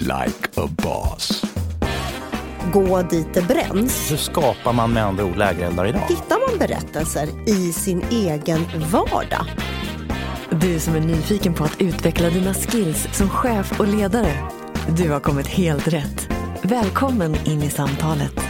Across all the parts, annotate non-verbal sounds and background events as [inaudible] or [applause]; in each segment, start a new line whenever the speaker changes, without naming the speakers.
like a boss.
Gå dit det bränns.
Hur skapar man med andra ord lägereldar idag?
Hittar man berättelser i sin egen vardag?
Du som är nyfiken på att utveckla dina skills som chef och ledare. Du har kommit helt rätt. Välkommen in i samtalet.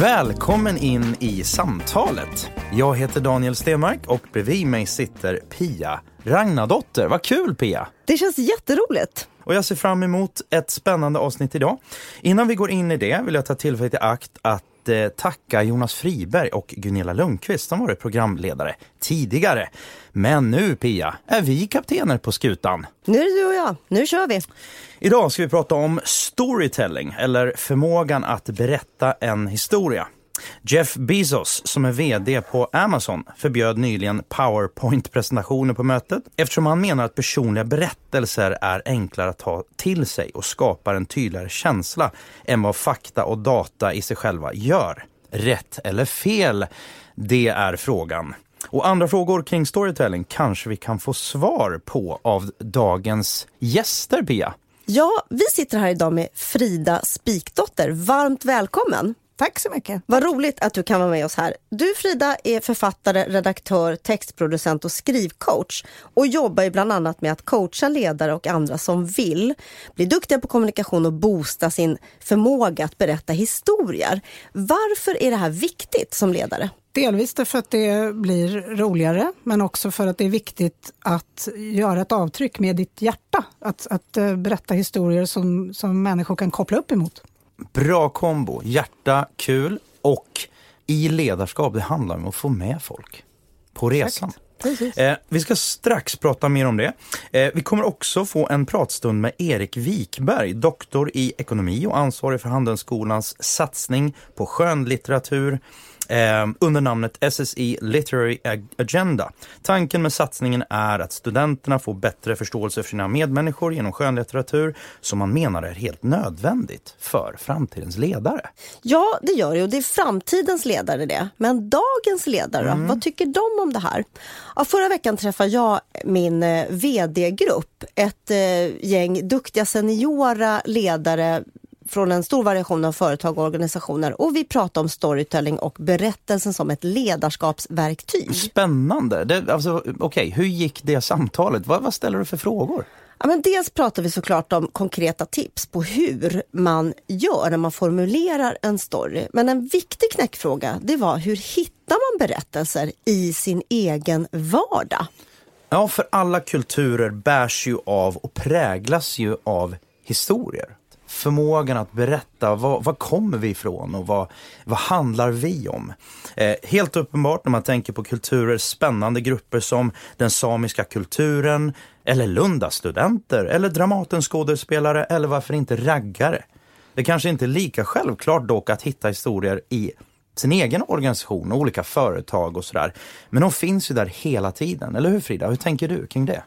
Välkommen in i samtalet. Jag heter Daniel Stenmark och bredvid mig sitter Pia Ragnadotter. Vad kul Pia!
Det känns jätteroligt.
Och jag ser fram emot ett spännande avsnitt idag. Innan vi går in i det vill jag ta tillfället i akt att eh, tacka Jonas Friberg och Gunilla Lundqvist som varit programledare tidigare. Men nu Pia, är vi kaptener på skutan.
Nu är det du och jag. Nu kör vi.
Idag ska vi prata om storytelling, eller förmågan att berätta en historia. Jeff Bezos, som är vd på Amazon, förbjöd nyligen PowerPoint-presentationer på mötet eftersom han menar att personliga berättelser är enklare att ta till sig och skapar en tydligare känsla än vad fakta och data i sig själva gör. Rätt eller fel? Det är frågan. Och andra frågor kring storytelling kanske vi kan få svar på av dagens gäster, Pia.
Ja, vi sitter här idag med Frida Spikdotter. Varmt välkommen!
Tack så mycket.
Vad roligt att du kan vara med oss här. Du Frida är författare, redaktör, textproducent och skrivcoach och jobbar ju bland annat med att coacha ledare och andra som vill bli duktiga på kommunikation och boosta sin förmåga att berätta historier. Varför är det här viktigt som ledare?
Delvis därför att det blir roligare, men också för att det är viktigt att göra ett avtryck med ditt hjärta. Att, att eh, berätta historier som, som människor kan koppla upp emot.
Bra kombo. Hjärta, kul och i ledarskap, det handlar om att få med folk på resan. Eh, vi ska strax prata mer om det. Eh, vi kommer också få en pratstund med Erik Wikberg, doktor i ekonomi och ansvarig för Handelsskolans satsning på skönlitteratur eh, under namnet SSE Literary Agenda. Tanken med satsningen är att studenterna får bättre förståelse för sina medmänniskor genom skönlitteratur som man menar är helt nödvändigt för framtidens ledare.
Ja, det gör det och det är framtidens ledare det. Men dagens ledare, mm. vad tycker de om det här? Ja, förra veckan träffade jag min eh, vd-grupp, ett eh, gäng duktiga seniora ledare från en stor variation av företag och organisationer och vi pratar om storytelling och berättelsen som ett ledarskapsverktyg.
Spännande! Det, alltså, okay, hur gick det samtalet? Vad, vad ställer du för frågor?
Ja, men dels pratar vi såklart om konkreta tips på hur man gör när man formulerar en story. Men en viktig knäckfråga det var hur hittar man berättelser i sin egen vardag?
Ja, för alla kulturer bärs ju av och präglas ju av historier förmågan att berätta var, var kommer vi ifrån och vad, vad handlar vi om? Eh, helt uppenbart när man tänker på kulturer, spännande grupper som den samiska kulturen eller Lundastudenter eller Dramatens skådespelare eller varför inte raggare. Det kanske inte är lika självklart dock att hitta historier i sin egen organisation och olika företag och sådär. Men de finns ju där hela tiden, eller hur Frida? Hur tänker du kring det?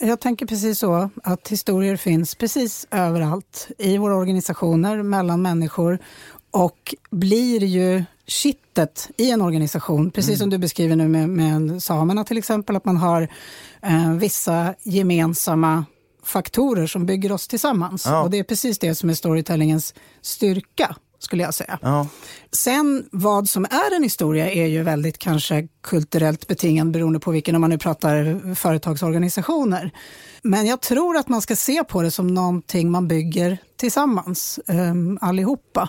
Jag tänker precis så, att historier finns precis överallt i våra organisationer, mellan människor och blir ju kittet i en organisation. Precis mm. som du beskriver nu med, med samerna till exempel, att man har eh, vissa gemensamma faktorer som bygger oss tillsammans. Ja. Och det är precis det som är storytellingens styrka skulle jag säga. Ja. Sen vad som är en historia är ju väldigt kanske kulturellt betingad beroende på vilken, om man nu pratar företagsorganisationer. Men jag tror att man ska se på det som någonting man bygger tillsammans, um, allihopa.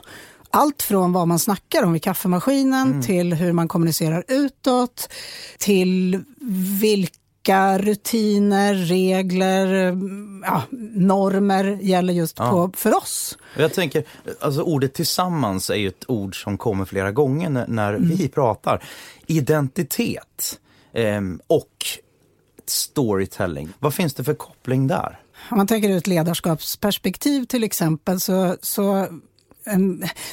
Allt från vad man snackar om vid kaffemaskinen mm. till hur man kommunicerar utåt, till vilka vilka rutiner, regler, ja, normer gäller just ja. på, för oss.
Jag tänker, alltså ordet tillsammans är ju ett ord som kommer flera gånger när, när mm. vi pratar. Identitet eh, och storytelling, vad finns det för koppling där?
Om man tänker ur ett ledarskapsperspektiv till exempel så, så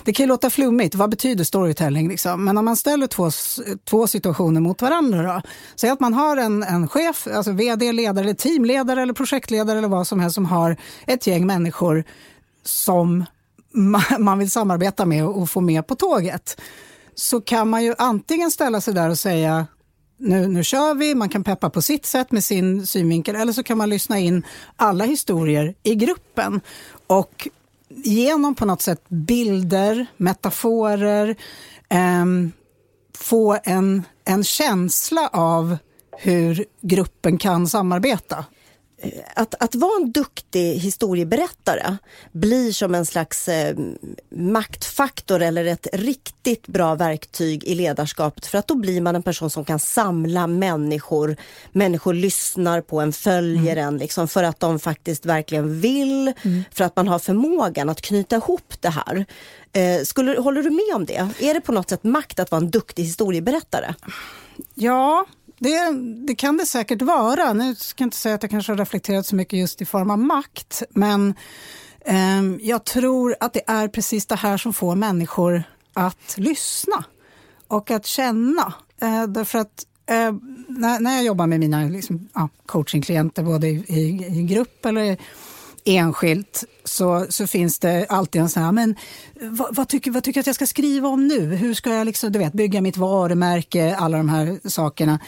det kan ju låta flummigt, vad betyder storytelling? Liksom? Men om man ställer två, två situationer mot varandra då. Säg att man har en, en chef, alltså vd, ledare, eller teamledare eller projektledare eller vad som helst som har ett gäng människor som man vill samarbeta med och få med på tåget. Så kan man ju antingen ställa sig där och säga nu, nu kör vi, man kan peppa på sitt sätt med sin synvinkel eller så kan man lyssna in alla historier i gruppen. Och genom på något sätt bilder, metaforer, eh, få en, en känsla av hur gruppen kan samarbeta
att, att vara en duktig historieberättare blir som en slags eh, maktfaktor eller ett riktigt bra verktyg i ledarskapet för att då blir man en person som kan samla människor. Människor lyssnar på en, följer mm. en liksom, för att de faktiskt verkligen vill, mm. för att man har förmågan att knyta ihop det här. Eh, skulle, håller du med om det? Är det på något sätt makt att vara en duktig historieberättare?
Ja, det, det, kan det säkert vara. Nu ska jag inte säga att jag kanske har reflekterat så mycket just i form av makt, men eh, jag tror att det är precis det här som får människor att lyssna och att känna. Eh, därför att eh, när, när jag jobbar med mina liksom, ja, coachingklienter, både i, i, i grupp eller enskilt så, så finns det alltid en sån här, men vad, vad, tycker, vad tycker jag att jag ska skriva om nu? Hur ska jag liksom, du vet, bygga mitt varumärke, alla de här sakerna.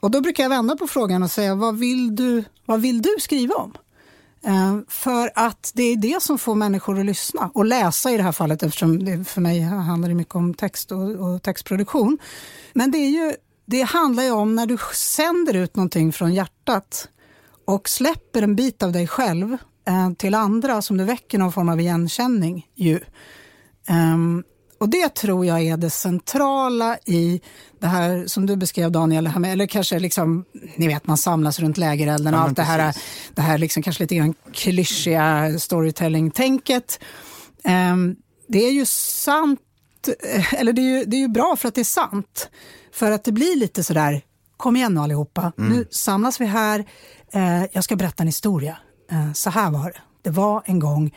Och då brukar jag vända på frågan och säga, vad vill du, vad vill du skriva om? Eh, för att det är det som får människor att lyssna och läsa i det här fallet eftersom det för mig handlar det mycket om text och, och textproduktion. Men det, är ju, det handlar ju om när du sänder ut någonting från hjärtat och släpper en bit av dig själv till andra som du väcker någon form av igenkänning. Ju. Um, och det tror jag är det centrala i det här som du beskrev Daniel, eller kanske liksom, ni vet man samlas runt lägerelden och ja, allt det här, det här liksom kanske lite grann klyschiga storytelling-tänket. Um, det är ju sant, eh, eller det är ju, det är ju bra för att det är sant. För att det blir lite sådär, kom igen nu allihopa, mm. nu samlas vi här, uh, jag ska berätta en historia. Uh, så här var det, det var en gång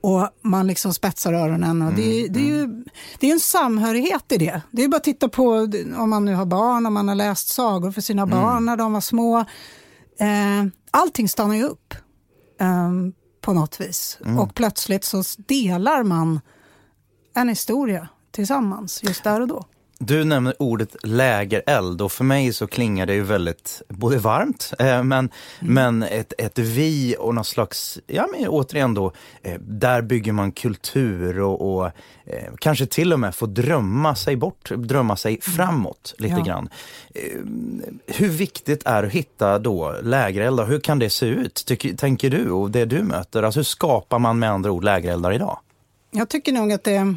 och man liksom spetsar öronen. Och det, mm, det, är ju mm. det är en samhörighet i det. Det är bara att titta på om man nu har barn, om man har läst sagor för sina mm. barn när de var små. Eh, allting stannar ju upp eh, på något vis. Mm. Och plötsligt så delar man en historia tillsammans just där och då.
Du nämner ordet lägereld och för mig så klingar det ju väldigt både varmt eh, men, mm. men ett, ett vi och någon slags, ja men återigen då, eh, där bygger man kultur och, och eh, kanske till och med får drömma sig bort, drömma sig mm. framåt lite ja. grann. Eh, hur viktigt är att hitta då lägereldar? Hur kan det se ut, tycker, tänker du och det du möter? Alltså hur skapar man med andra ord lägereldar idag?
Jag tycker nog att det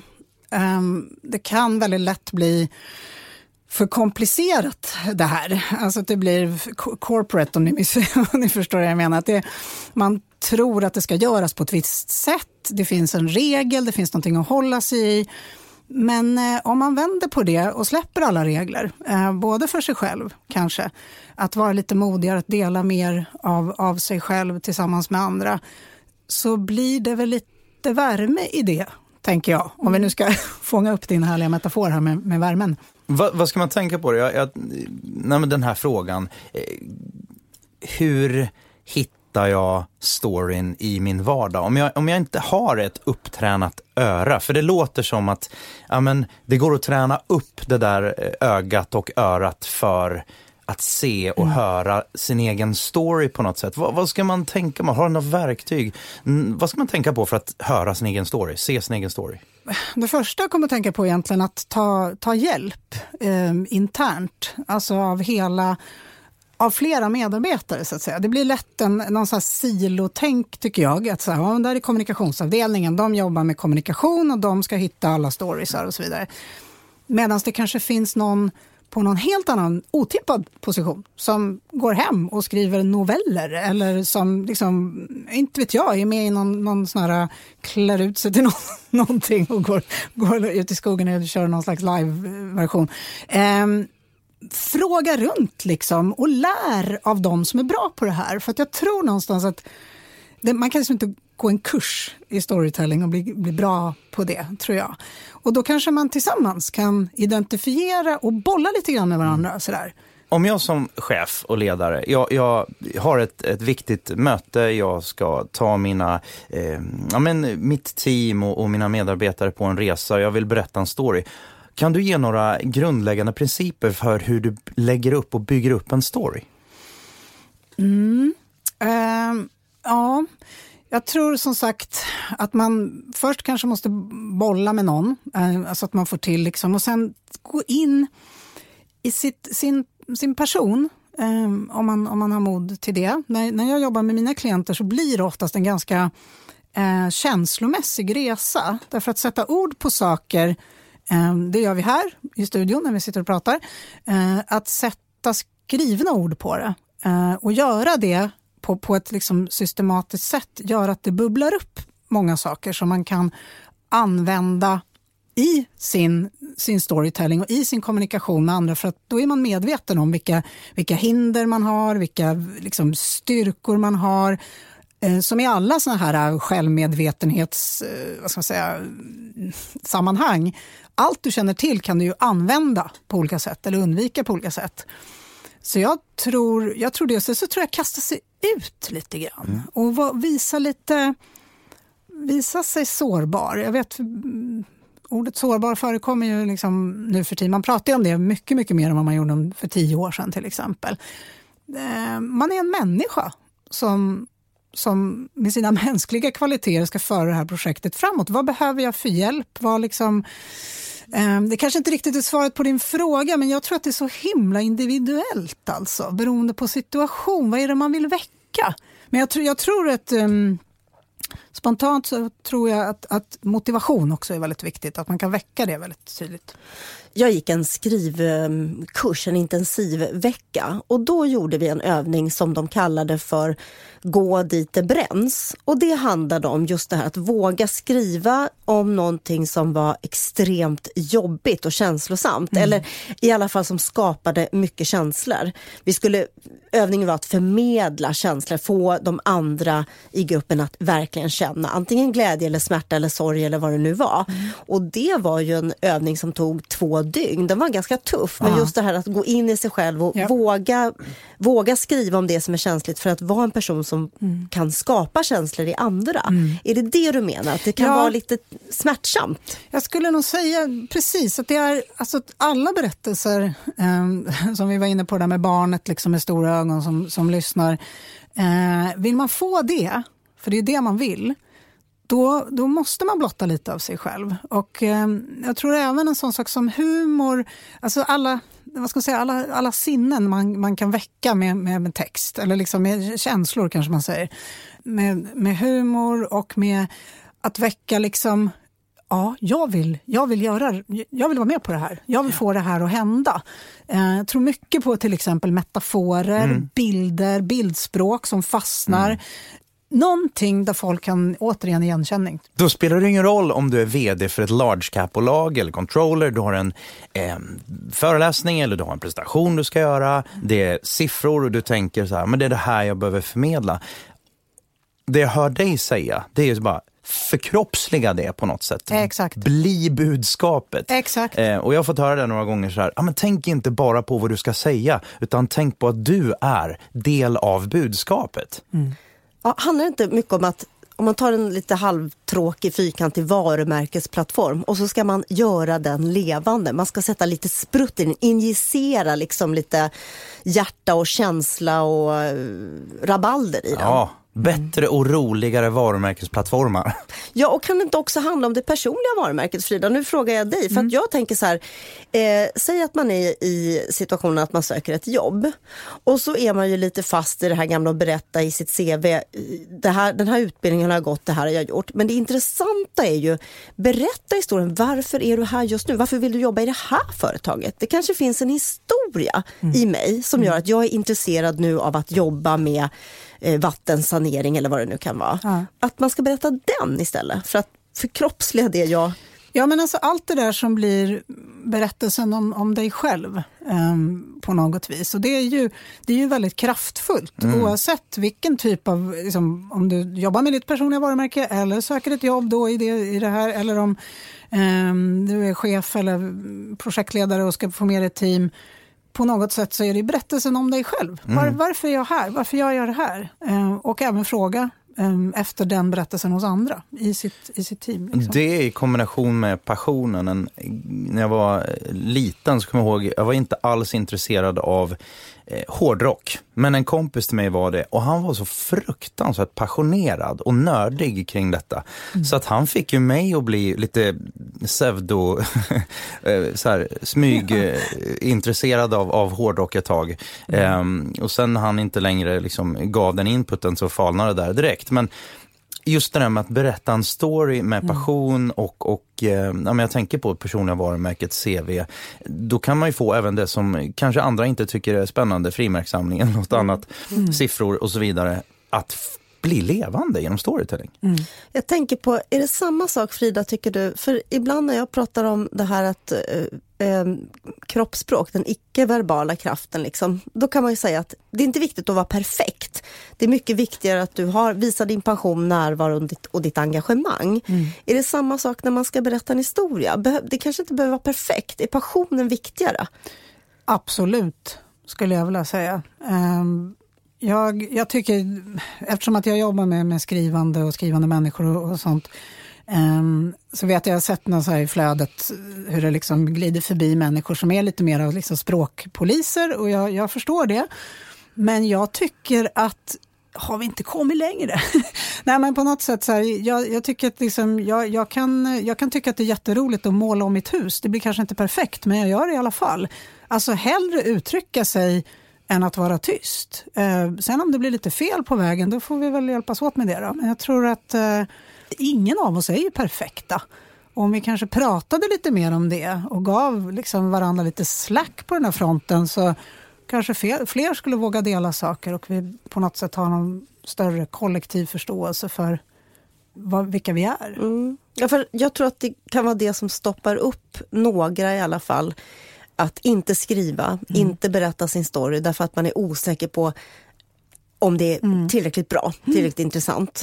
Ehm, det kan väldigt lätt bli för komplicerat det här. Alltså att det blir corporate om ni, [laughs] om ni förstår vad jag menar. Att det, man tror att det ska göras på ett visst sätt. Det finns en regel, det finns någonting att hålla sig i. Men eh, om man vänder på det och släpper alla regler, eh, både för sig själv kanske, att vara lite modigare, att dela mer av, av sig själv tillsammans med andra, så blir det väl lite värme i det tänker jag. Om vi nu ska [laughs] fånga upp din härliga metafor här med, med värmen.
Va, vad ska man tänka på? Jag, jag, nej, den här frågan. Eh, hur hittar jag storyn i min vardag? Om jag, om jag inte har ett upptränat öra, för det låter som att ja, men, det går att träna upp det där eh, ögat och örat för att se och mm. höra sin egen story på något sätt. Vad, vad ska man tänka på? Har du något verktyg? Vad ska man tänka på för att höra sin egen story, se sin egen story?
Det första jag kommer att tänka på är egentligen att ta, ta hjälp eh, internt, alltså av hela av flera medarbetare så att säga. Det blir lätt en någon sån silotänk tycker jag. Att så här, ja, där är kommunikationsavdelningen, de jobbar med kommunikation och de ska hitta alla storiesar och så vidare. Medan det kanske finns någon på någon helt annan otippad position som går hem och skriver noveller eller som, liksom, inte vet jag, är med i någon, någon sån här, klär ut sig till [laughs] någon, någonting och går, går ut i skogen och kör någon slags live-version. Eh, fråga runt liksom och lär av de som är bra på det här. För att jag tror någonstans att det, man kan liksom inte gå en kurs i storytelling och bli, bli bra på det, tror jag. Och då kanske man tillsammans kan identifiera och bolla lite grann med varandra. Mm. Sådär.
Om jag som chef och ledare, jag, jag har ett, ett viktigt möte, jag ska ta mina, eh, ja, men, mitt team och, och mina medarbetare på en resa, jag vill berätta en story. Kan du ge några grundläggande principer för hur du lägger upp och bygger upp en story?
Mm. Uh, ja, jag tror som sagt att man först kanske måste bolla med någon, så att man får till liksom, och sen gå in i sitt, sin, sin person, eh, om, man, om man har mod till det. När, när jag jobbar med mina klienter så blir det oftast en ganska eh, känslomässig resa. Därför att sätta ord på saker, eh, det gör vi här i studion när vi sitter och pratar. Att sätta skrivna ord på det och göra det på, på ett liksom systematiskt sätt gör att det bubblar upp många saker som man kan använda i sin, sin storytelling och i sin kommunikation med andra för att då är man medveten om vilka, vilka hinder man har, vilka liksom, styrkor man har eh, som i alla såna här eh, självmedvetenhets eh, vad ska man säga, sammanhang. Allt du känner till kan du ju använda på olika sätt eller undvika på olika sätt. Så jag tror, jag tror det. Så, så tror jag kasta sig ut lite grann mm. och visa lite, visa sig sårbar. Jag vet, mm, ordet sårbar förekommer ju liksom nu för tiden. Man pratar ju om det mycket, mycket mer än vad man gjorde för tio år sedan till exempel. Eh, man är en människa som, som med sina [laughs] mänskliga kvaliteter ska föra det här projektet framåt. Vad behöver jag för hjälp? Vad liksom, Ehm, det kanske inte riktigt är svaret på din fråga, men jag tror att det är så himla individuellt alltså, beroende på situation. Vad är det man vill väcka? Men jag, tror, jag tror att um, spontant så tror jag att, att, motivation också är väldigt viktigt, att man kan väcka det väldigt tydligt.
Jag gick en skrivkurs, en intensivvecka och då gjorde vi en övning som de kallade för gå dit det bränns. Och det handlade om just det här att våga skriva om någonting som var extremt jobbigt och känslosamt. Mm. Eller i alla fall som skapade mycket känslor. Vi skulle, övningen var att förmedla känslor, få de andra i gruppen att verkligen känna antingen glädje eller smärta eller sorg eller vad det nu var. Mm. Och det var ju en övning som tog två dygn. Den var ganska tuff, men just det här att gå in i sig själv och ja. våga, våga skriva om det som är känsligt för att vara en person som mm. kan skapa känslor i andra. Mm. Är det det du menar? Att det kan ja. vara lite smärtsamt?
Jag skulle nog säga precis att det är alltså, alla berättelser eh, [laughs] som vi var inne på där med barnet liksom med stora ögon som, som lyssnar. Eh, vill man få det, för det är det man vill, då, då måste man blotta lite av sig själv. Och eh, jag tror även en sån sak som humor, alltså alla, vad ska jag säga, alla, alla sinnen man, man kan väcka med, med, med text, eller liksom med känslor kanske man säger. Med, med humor och med att väcka liksom ja, jag vill, jag, vill göra, jag vill vara med på det här. Jag vill få det här att hända. Eh, jag tror mycket på till exempel metaforer, mm. bilder, bildspråk som fastnar. Någonting där folk kan återigen igenkänning.
Då spelar det ingen roll om du är vd för ett large cap-bolag eller controller, du har en eh, föreläsning eller du har en presentation du ska göra, det är siffror och du tänker så här, men det är det här jag behöver förmedla. Det jag hör dig säga, det är ju bara förkroppsliga det på något sätt.
Exakt.
Bli budskapet.
Exakt.
Eh, och jag har fått höra det några gånger så här, ah, men tänk inte bara på vad du ska säga, utan tänk på att du är del av budskapet. Mm.
Ja, handlar det inte mycket om att om man tar en lite halvtråkig fyrkantig varumärkesplattform och så ska man göra den levande. Man ska sätta lite sprutt i den, injicera liksom lite hjärta och känsla och eh, rabalder i den.
Ja, Bättre och roligare varumärkesplattformar. [laughs]
Ja, och kan det inte också handla om det personliga varumärket, Frida? Nu frågar jag dig, för mm. att jag tänker så här, eh, säg att man är i situationen att man söker ett jobb och så är man ju lite fast i det här gamla att berätta i sitt CV, det här, den här utbildningen har jag gått, det här har jag gjort. Men det intressanta är ju, berätta historien, varför är du här just nu? Varför vill du jobba i det här företaget? Det kanske finns en historia mm. i mig som gör att jag är intresserad nu av att jobba med eh, vattensanering eller vad det nu kan vara. Ja. Att man ska berätta den istället för att förkroppsliga det jag
Ja, men alltså allt det där som blir berättelsen om, om dig själv um, på något vis. Och det är ju, det är ju väldigt kraftfullt mm. oavsett vilken typ av, liksom, om du jobbar med ditt personliga varumärke eller söker ett jobb då i det, i det här eller om um, du är chef eller projektledare och ska få med ett team på något sätt så är det berättelsen om dig själv. Var, mm. Varför är jag här? Varför jag gör det här? Eh, och även fråga um, efter den berättelsen hos andra i sitt, i sitt team. Liksom.
Det i kombination med passionen. En, när jag var liten så kommer jag ihåg, jag var inte alls intresserad av eh, hårdrock. Men en kompis till mig var det och han var så fruktansvärt passionerad och nördig kring detta. Mm. Så att han fick ju mig att bli lite pseudo, [laughs] eh, så här, smyg eh, intresserad av, av hårdrock ett tag. Mm. Um, och sen när han inte längre liksom gav den inputen så falnade det där direkt. Men just det där med att berätta en story med mm. passion mm. och, och eh, ja, jag tänker på personliga varumärket CV. Då kan man ju få även det som kanske andra inte tycker är spännande, frimärkssamling eller [laughs] något mm. annat, mm. siffror och så vidare, att bli levande genom storytelling. Mm.
Jag tänker på, är det samma sak Frida tycker du? För ibland när jag pratar om det här att eh, kroppsspråk, den icke-verbala kraften, liksom, då kan man ju säga att det är inte viktigt att vara perfekt. Det är mycket viktigare att du har, visar din passion, närvaro och ditt, och ditt engagemang. Mm. Är det samma sak när man ska berätta en historia? det kanske inte behöver vara perfekt. Är passionen viktigare?
Absolut, skulle jag vilja säga. Um, jag, jag tycker, eftersom att jag jobbar med, med skrivande och skrivande människor och, och sånt, um, så vet jag, jag har sett något så här i flödet hur det liksom glider förbi människor som är lite mer av liksom språkpoliser och jag, jag förstår det. Men jag tycker att har vi inte kommit längre? [laughs] Nej men på något sätt så här, jag, jag, tycker att liksom, jag, jag, kan, jag kan tycka att det är jätteroligt att måla om mitt hus. Det blir kanske inte perfekt men jag gör det i alla fall. Alltså hellre uttrycka sig än att vara tyst. Eh, sen om det blir lite fel på vägen, då får vi väl hjälpas åt med det. Då. Men jag tror att eh, ingen av oss är ju perfekta. om vi kanske pratade lite mer om det och gav liksom varandra lite slack på den här fronten så kanske fler, skulle våga dela saker och vi på något sätt har någon större kollektiv förståelse för vad, vilka vi är.
Mm. Ja, för jag tror att det kan vara det som stoppar upp några i alla fall att inte skriva, mm. inte berätta sin story därför att man är osäker på om det är mm. tillräckligt bra, tillräckligt mm. intressant.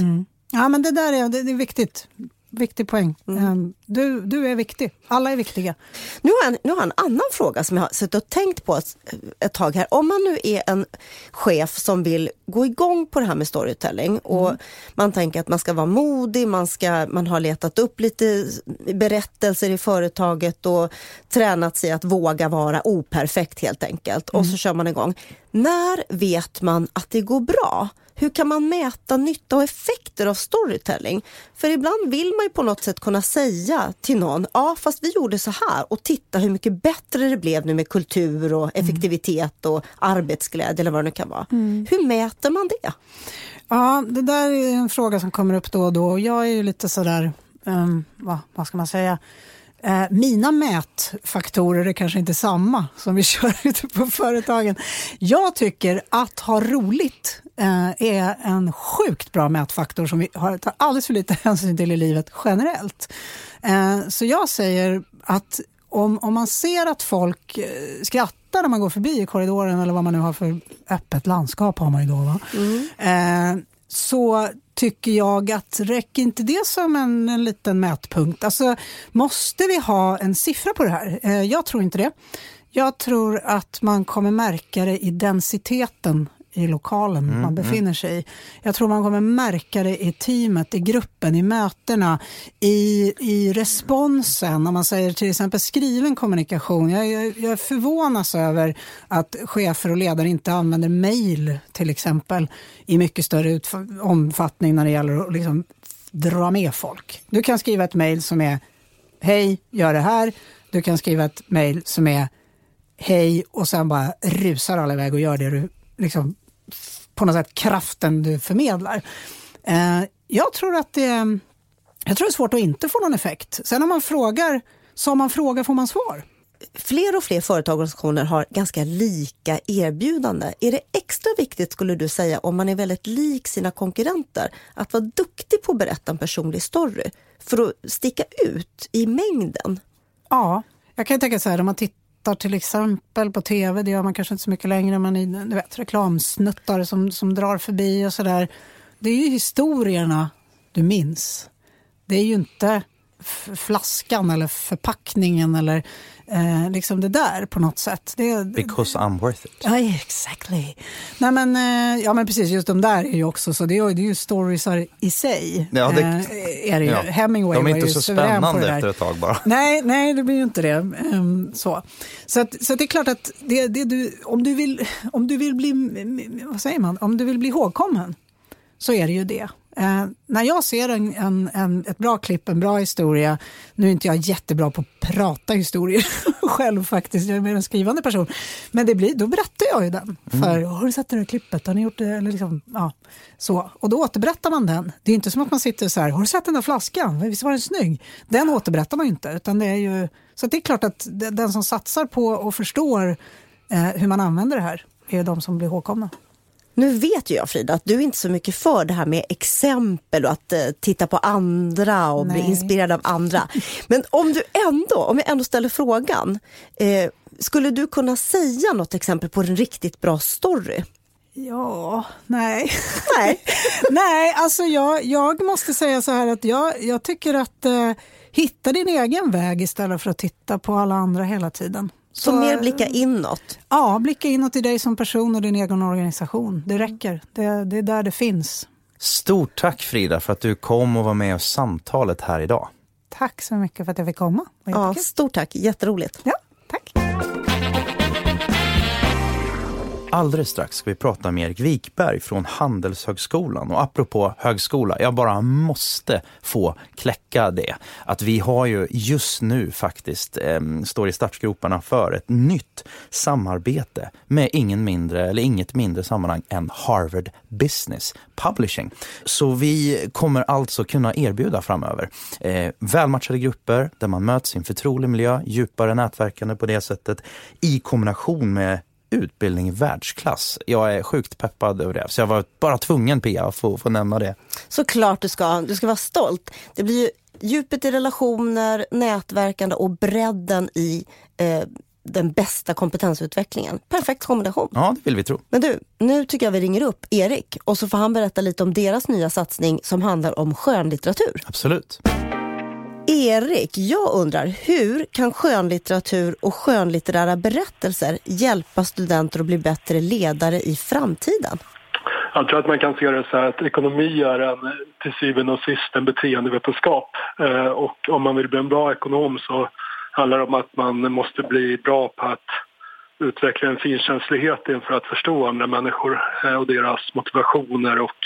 Mm. Ja men det där är, det är viktigt viktig poäng. Mm. Ehm, du, du är viktig. Alla är viktiga.
Nu har, jag, nu har jag en annan fråga som jag har suttit och tänkt på ett, ett tag här. Om man nu är en chef som vill gå igång på det här med storytelling och mm. man tänker att man ska vara modig, man, ska, man har letat upp lite berättelser i företaget och tränat sig att våga vara operfekt helt enkelt. Mm. Och så kör man igång. När vet man att det går bra? Hur kan man mäta nytta och effekter av storytelling? För ibland vill man ju på något sätt kunna säga till någon, ja fast vi gjorde så här och titta hur mycket bättre det blev nu med kultur och mm. effektivitet och arbetsglädje eller vad det nu kan vara. Mm. Hur mäter man det?
Ja, det där är en fråga som kommer upp då och då. Jag är ju lite sådär, um, vad, vad ska man säga, mina mätfaktorer är kanske inte samma som vi [laughs] kör ute på företagen. Jag tycker att ha roligt eh, är en sjukt bra mätfaktor som vi har, tar alldeles för lite [laughs] hänsyn till i livet generellt. Eh, så jag säger att om, om man ser att folk skrattar när man går förbi i korridoren eller vad man nu har för öppet landskap har man ju då. Va? Mm. så tycker jag att räcker inte det som en, en liten mätpunkt? Alltså, måste vi ha en siffra på det här? Eh, jag tror inte det. Jag tror att man kommer märka det i densiteten i lokalen mm, man mm. befinner sig i. Jag tror man kommer märka det i teamet, i gruppen, i mötena, i, i responsen. Om man säger till exempel skriven kommunikation. Jag, jag, jag förvånas över att chefer och ledare inte använder mejl till exempel i mycket större omfattning när det gäller att liksom dra med folk. Du kan skriva ett mejl som är Hej, gör det här. Du kan skriva ett mejl som är Hej och sen bara rusar alla iväg och gör det du liksom på något sätt kraften du förmedlar. Eh, jag tror att det, jag tror det är svårt att inte få någon effekt. Sen om man frågar, som man frågar får man svar.
Fler och fler företag och organisationer har ganska lika erbjudande. Är det extra viktigt skulle du säga om man är väldigt lik sina konkurrenter att vara duktig på att berätta en personlig story för att sticka ut i mängden?
Ja, jag kan tänka så här om man tittar snuttar till exempel på tv, det gör man kanske inte så mycket längre, men i du vet, reklamsnuttar som, som drar förbi och sådär. Det är ju historierna du minns. Det är ju inte flaskan eller förpackningen eller eh, liksom det där på något sätt. Det,
Because I'm worth it.
Ja, exactly. Nej, men, eh, ja, men precis, just de där är ju också så. Det är, det är ju storiesar i sig.
Ja, det,
eh, är det ju.
Ja.
Hemingway
de är inte så spännande efter ett tag bara. [laughs]
Nej, nej, det blir ju inte det. Um, så så, att, så att det är klart att det, det du, om, du vill, om du vill bli, vad säger man, om du vill bli ihågkommen så är det ju det. Eh, när jag ser en, en, en, ett bra klipp, en bra historia, nu är inte jag jättebra på att prata historier [laughs] själv faktiskt, jag är mer en skrivande person, men det blir, då berättar jag ju den. För har du sett det där klippet, har ni gjort det? Eller liksom, ja, så. Och då återberättar man den. Det är inte som att man sitter så här, har du sett den där flaskan? Visst var den snygg? Den återberättar man ju inte, utan det är ju, så det är klart att den som satsar på och förstår eh, hur man använder det här är de som blir ihågkomna.
Nu vet ju jag Frida att du är inte så mycket för det här med exempel och att eh, titta på andra och bli
Nej.
inspirerad av andra. [laughs] Men om du ändå, om jag ändå ställer frågan, eh, skulle du kunna säga något exempel på en riktigt bra story?
Ja, nej.
Nej. [laughs]
nej, alltså jag, jag måste säga så här att jag, jag tycker att eh, hitta din egen väg istället för att titta på alla andra hela tiden.
Så mer blicka inåt.
Ja, blicka inåt i dig som person och din egen organisation. Det räcker. Det, det är där det finns.
Stort tack Frida för att du kom och var med i samtalet här idag.
Tack så mycket för att jag fick komma.
Ja, stort tack, jätteroligt.
Ja,
Alldeles strax ska vi prata med Erik Wikberg från Handelshögskolan. Och apropå högskola, jag bara måste få kläcka det. Att vi har ju just nu faktiskt, eh, står i startgroparna för ett nytt samarbete med ingen mindre, eller inget mindre sammanhang än Harvard Business Publishing. Så vi kommer alltså kunna erbjuda framöver eh, välmatchade grupper där man möts i en förtrolig miljö, djupare nätverkande på det sättet i kombination med utbildning i världsklass. Jag är sjukt peppad över det. Så jag var bara tvungen, Pia, att få, få nämna det.
Såklart du ska, du ska vara stolt. Det blir ju djupet i relationer, nätverkande och bredden i eh, den bästa kompetensutvecklingen. Perfekt kombination.
Ja, det vill vi tro.
Men du, nu tycker jag vi ringer upp Erik och så får han berätta lite om deras nya satsning som handlar om skönlitteratur.
Absolut.
Erik, jag undrar hur kan skönlitteratur och skönlitterära berättelser hjälpa studenter att bli bättre ledare i framtiden?
Jag tror att man kan se det så här att ekonomi är en, till syvende och sist en beteendevetenskap. Eh, och om man vill bli en bra ekonom så handlar det om att man måste bli bra på att utveckla en finkänslighet inför att förstå andra människor eh, och deras motivationer och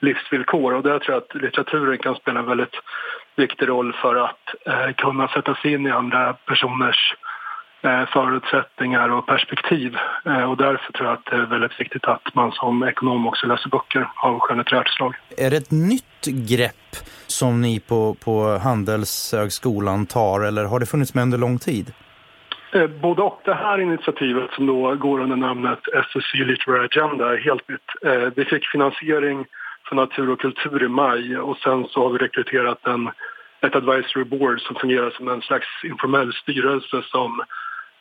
livsvillkor. Och där tror jag att litteraturen kan spela en väldigt viktig roll för att eh, kunna sätta sig in i andra personers eh, förutsättningar och perspektiv. Eh, och därför tror jag att det är väldigt viktigt att man som ekonom också läser böcker av skönlitterärt slag.
Är det ett nytt grepp som ni på, på Handelshögskolan tar eller har det funnits med under lång tid?
Både och. Det här initiativet som då går under namnet SSC Literary Agenda är helt nytt. Vi fick finansiering för natur och kultur i maj och sen så har vi rekryterat en, ett advisory board som fungerar som en slags informell styrelse som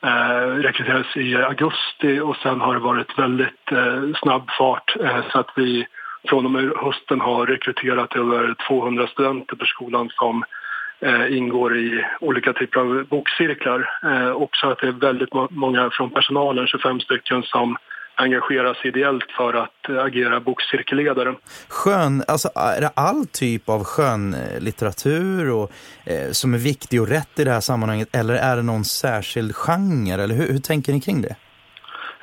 eh, rekryterades i augusti och sen har det varit väldigt eh, snabb fart eh, så att vi från och med hösten har rekryterat över 200 studenter på skolan som eh, ingår i olika typer av bokcirklar. Eh, också att det är väldigt må- många från personalen, 25 stycken, som engagerar sig ideellt för att eh, agera bokcirkelledare.
Skön, alltså är det all typ av skönlitteratur och, eh, som är viktig och rätt i det här sammanhanget eller är det någon särskild genre eller hur, hur tänker ni kring det?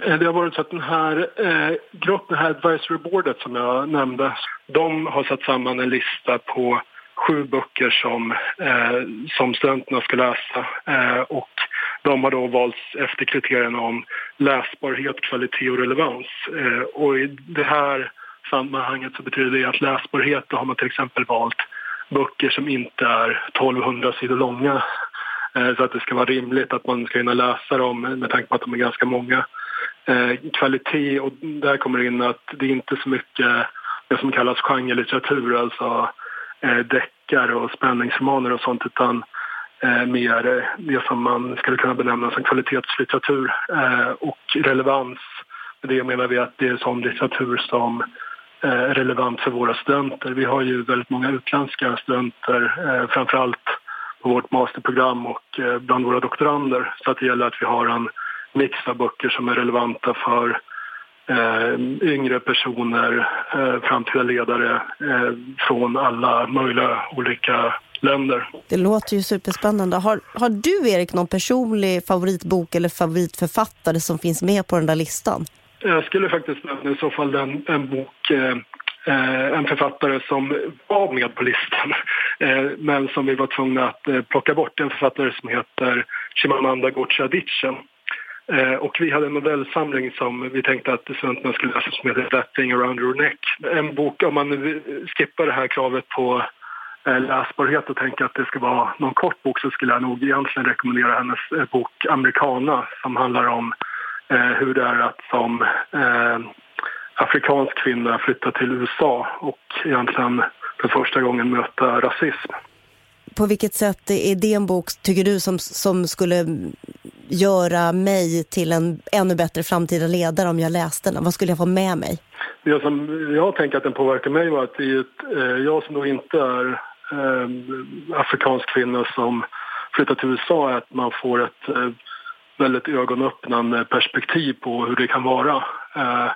Eh, Det har varit så att den här eh, gruppen, det här advisory boardet som jag nämnde, de har satt samman en lista på sju böcker som, eh, som studenterna ska läsa. Eh, och de har då valts efter kriterierna om läsbarhet, kvalitet och relevans. Eh, och i det här sammanhanget så betyder det att läsbarhet, då har man till exempel valt böcker som inte är 1200 sidor långa eh, så att det ska vara rimligt att man ska hinna läsa dem med tanke på att de är ganska många. Eh, kvalitet, och där kommer det in att det är inte så mycket det som kallas genrelitteratur, alltså eh, deckare och spänningsromaner och sånt, utan Eh, mer eh, det som man skulle kunna benämna som kvalitetslitteratur. Eh, och relevans, med det menar vi att det är sån litteratur som eh, är relevant för våra studenter. Vi har ju väldigt många utländska studenter, eh, framförallt på vårt masterprogram och eh, bland våra doktorander. Så att det gäller att vi har en mix av böcker som är relevanta för eh, yngre personer, eh, framtida ledare eh, från alla möjliga olika länder.
Det låter ju superspännande. Har, har du, Erik, någon personlig favoritbok eller favoritförfattare som finns med på den där listan?
Jag skulle faktiskt nämna i så fall en, en bok eh, Eh, en författare som var med på listan [laughs] eh, men som vi var tvungna att eh, plocka bort. En författare som heter Chimamanda Ngozi Adichie. Och vi hade en novellsamling som vi tänkte att studenterna skulle läsa som heter That thing around your neck. En bok, om man skippar det här kravet på läsbarhet och tänker att det ska vara någon kort bok så skulle jag nog egentligen rekommendera hennes bok Americana som handlar om hur det är att som afrikansk kvinna flytta till USA och egentligen för första gången möta rasism.
På vilket sätt är det en bok, tycker du, som, som skulle göra mig till en ännu bättre framtida ledare om jag läste den? Vad skulle jag få med mig?
Det som jag tänker att den påverkar mig var att är ett, eh, jag som då inte är eh, Eh, afrikansk kvinna som flyttar till USA är att man får ett eh, väldigt ögonöppnande perspektiv på hur det kan vara. Eh,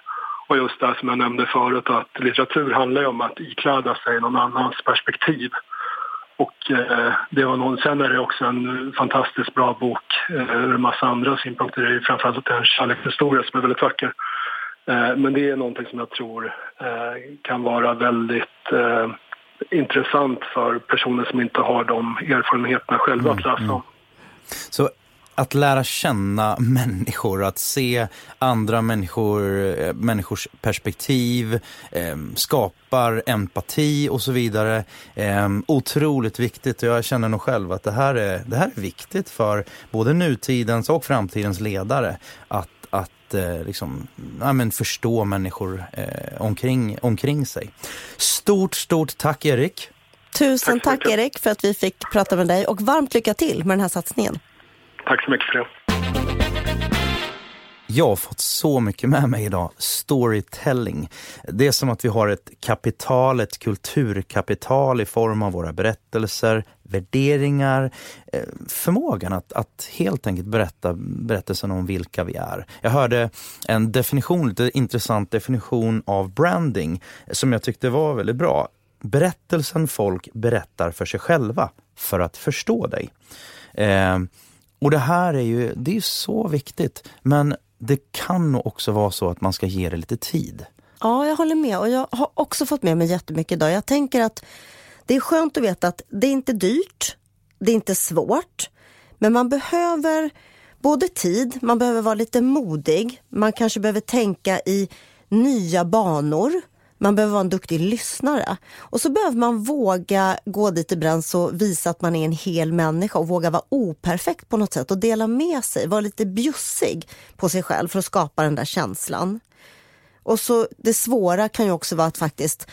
och just det som jag nämnde förut att litteratur handlar om att ikläda sig någon annans perspektiv. Och eh, det var någon, sen är det också en fantastiskt bra bok eh, ur en massa andra synpunkter. Det är framförallt en kärlekshistoria som är väldigt vacker. Eh, men det är någonting som jag tror eh, kan vara väldigt eh, intressant för personer som inte har de erfarenheterna själva att läsa om.
Så att lära känna människor, att se andra människor, eh, människors perspektiv, eh, skapar empati och så vidare. Eh, otroligt viktigt och jag känner nog själv att det här, är, det här är viktigt för både nutidens och framtidens ledare att att eh, liksom, ja, men förstå människor eh, omkring, omkring sig. Stort, stort tack Erik!
Tusen tack, tack Erik för att vi fick prata med dig och varmt lycka till med den här satsningen.
Tack så mycket för det.
Jag har fått så mycket med mig idag. Storytelling. Det är som att vi har ett kapital, ett kulturkapital i form av våra berättelser, värderingar, eh, förmågan att, att helt enkelt berätta berättelsen om vilka vi är. Jag hörde en definition, lite intressant definition av branding som jag tyckte var väldigt bra. Berättelsen folk berättar för sig själva för att förstå dig. Eh, och det här är ju, det är så viktigt. Men det kan nog också vara så att man ska ge det lite tid.
Ja, jag håller med. Och jag har också fått med mig jättemycket idag. Jag tänker att det är skönt att veta att det är inte dyrt, det är inte svårt, men man behöver både tid, man behöver vara lite modig, man kanske behöver tänka i nya banor. Man behöver vara en duktig lyssnare. Och så behöver man våga gå dit i bränns och visa att man är en hel människa och våga vara operfekt på något sätt och dela med sig, vara lite bjussig på sig själv för att skapa den där känslan. Och så det svåra kan ju också vara att faktiskt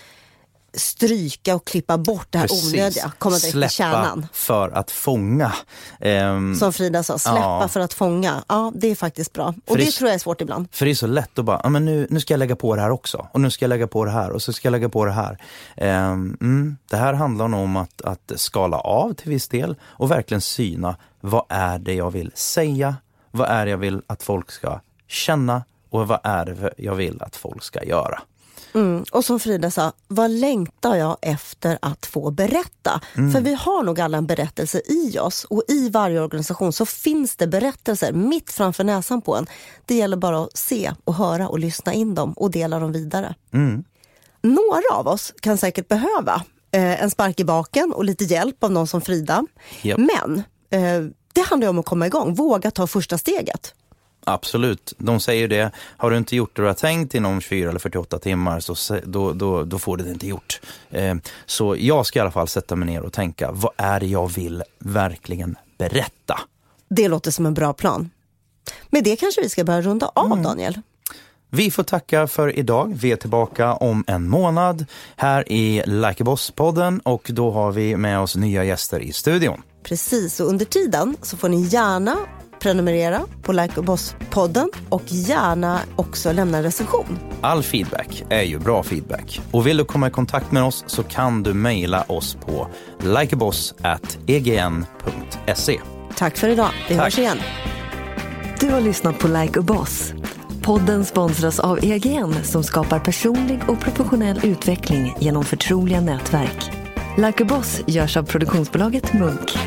stryka och klippa bort det här Precis. onödiga. Komma direkt
släppa
till kärnan.
för att fånga.
Um, Som Frida sa, släppa ja. för att fånga. Ja, det är faktiskt bra. Och det, det, tror jag är svårt ibland.
För det är så lätt att bara, ja, men nu, nu ska jag lägga på det här också. Och nu ska jag lägga på det här och så ska jag lägga på det här. Um, mm, det här handlar nog om att, att skala av till viss del och verkligen syna vad är det jag vill säga? Vad är det jag vill att folk ska känna? Och vad är det jag vill att folk ska göra?
Mm. Och som Frida sa, vad längtar jag efter att få berätta? Mm. För vi har nog alla en berättelse i oss och i varje organisation så finns det berättelser mitt framför näsan på en. Det gäller bara att se och höra och lyssna in dem och dela dem vidare. Mm. Några av oss kan säkert behöva eh, en spark i baken och lite hjälp av någon som Frida. Yep. Men eh, det handlar om att komma igång, våga ta första steget.
Absolut, de säger det. Har du inte gjort det du har tänkt inom 24 eller 48 timmar så då, då, då får du det inte gjort. Eh, så jag ska i alla fall sätta mig ner och tänka, vad är det jag vill verkligen berätta?
Det låter som en bra plan. Med det kanske vi ska börja runda av, mm. Daniel.
Vi får tacka för idag. Vi är tillbaka om en månad här i Like Boss-podden och då har vi med oss nya gäster i studion.
Precis, och under tiden så får ni gärna prenumerera på Like Boss-podden och gärna också lämna en recension.
All feedback är ju bra feedback. Och vill du komma i kontakt med oss så kan du mejla oss på likeaboss.egn.se.
Tack för idag. Vi
Tack.
hörs igen.
Du har lyssnat på Like a Boss. Podden sponsras av EGN som skapar personlig och professionell utveckling genom förtroliga nätverk. Like a Boss görs av produktionsbolaget Munk.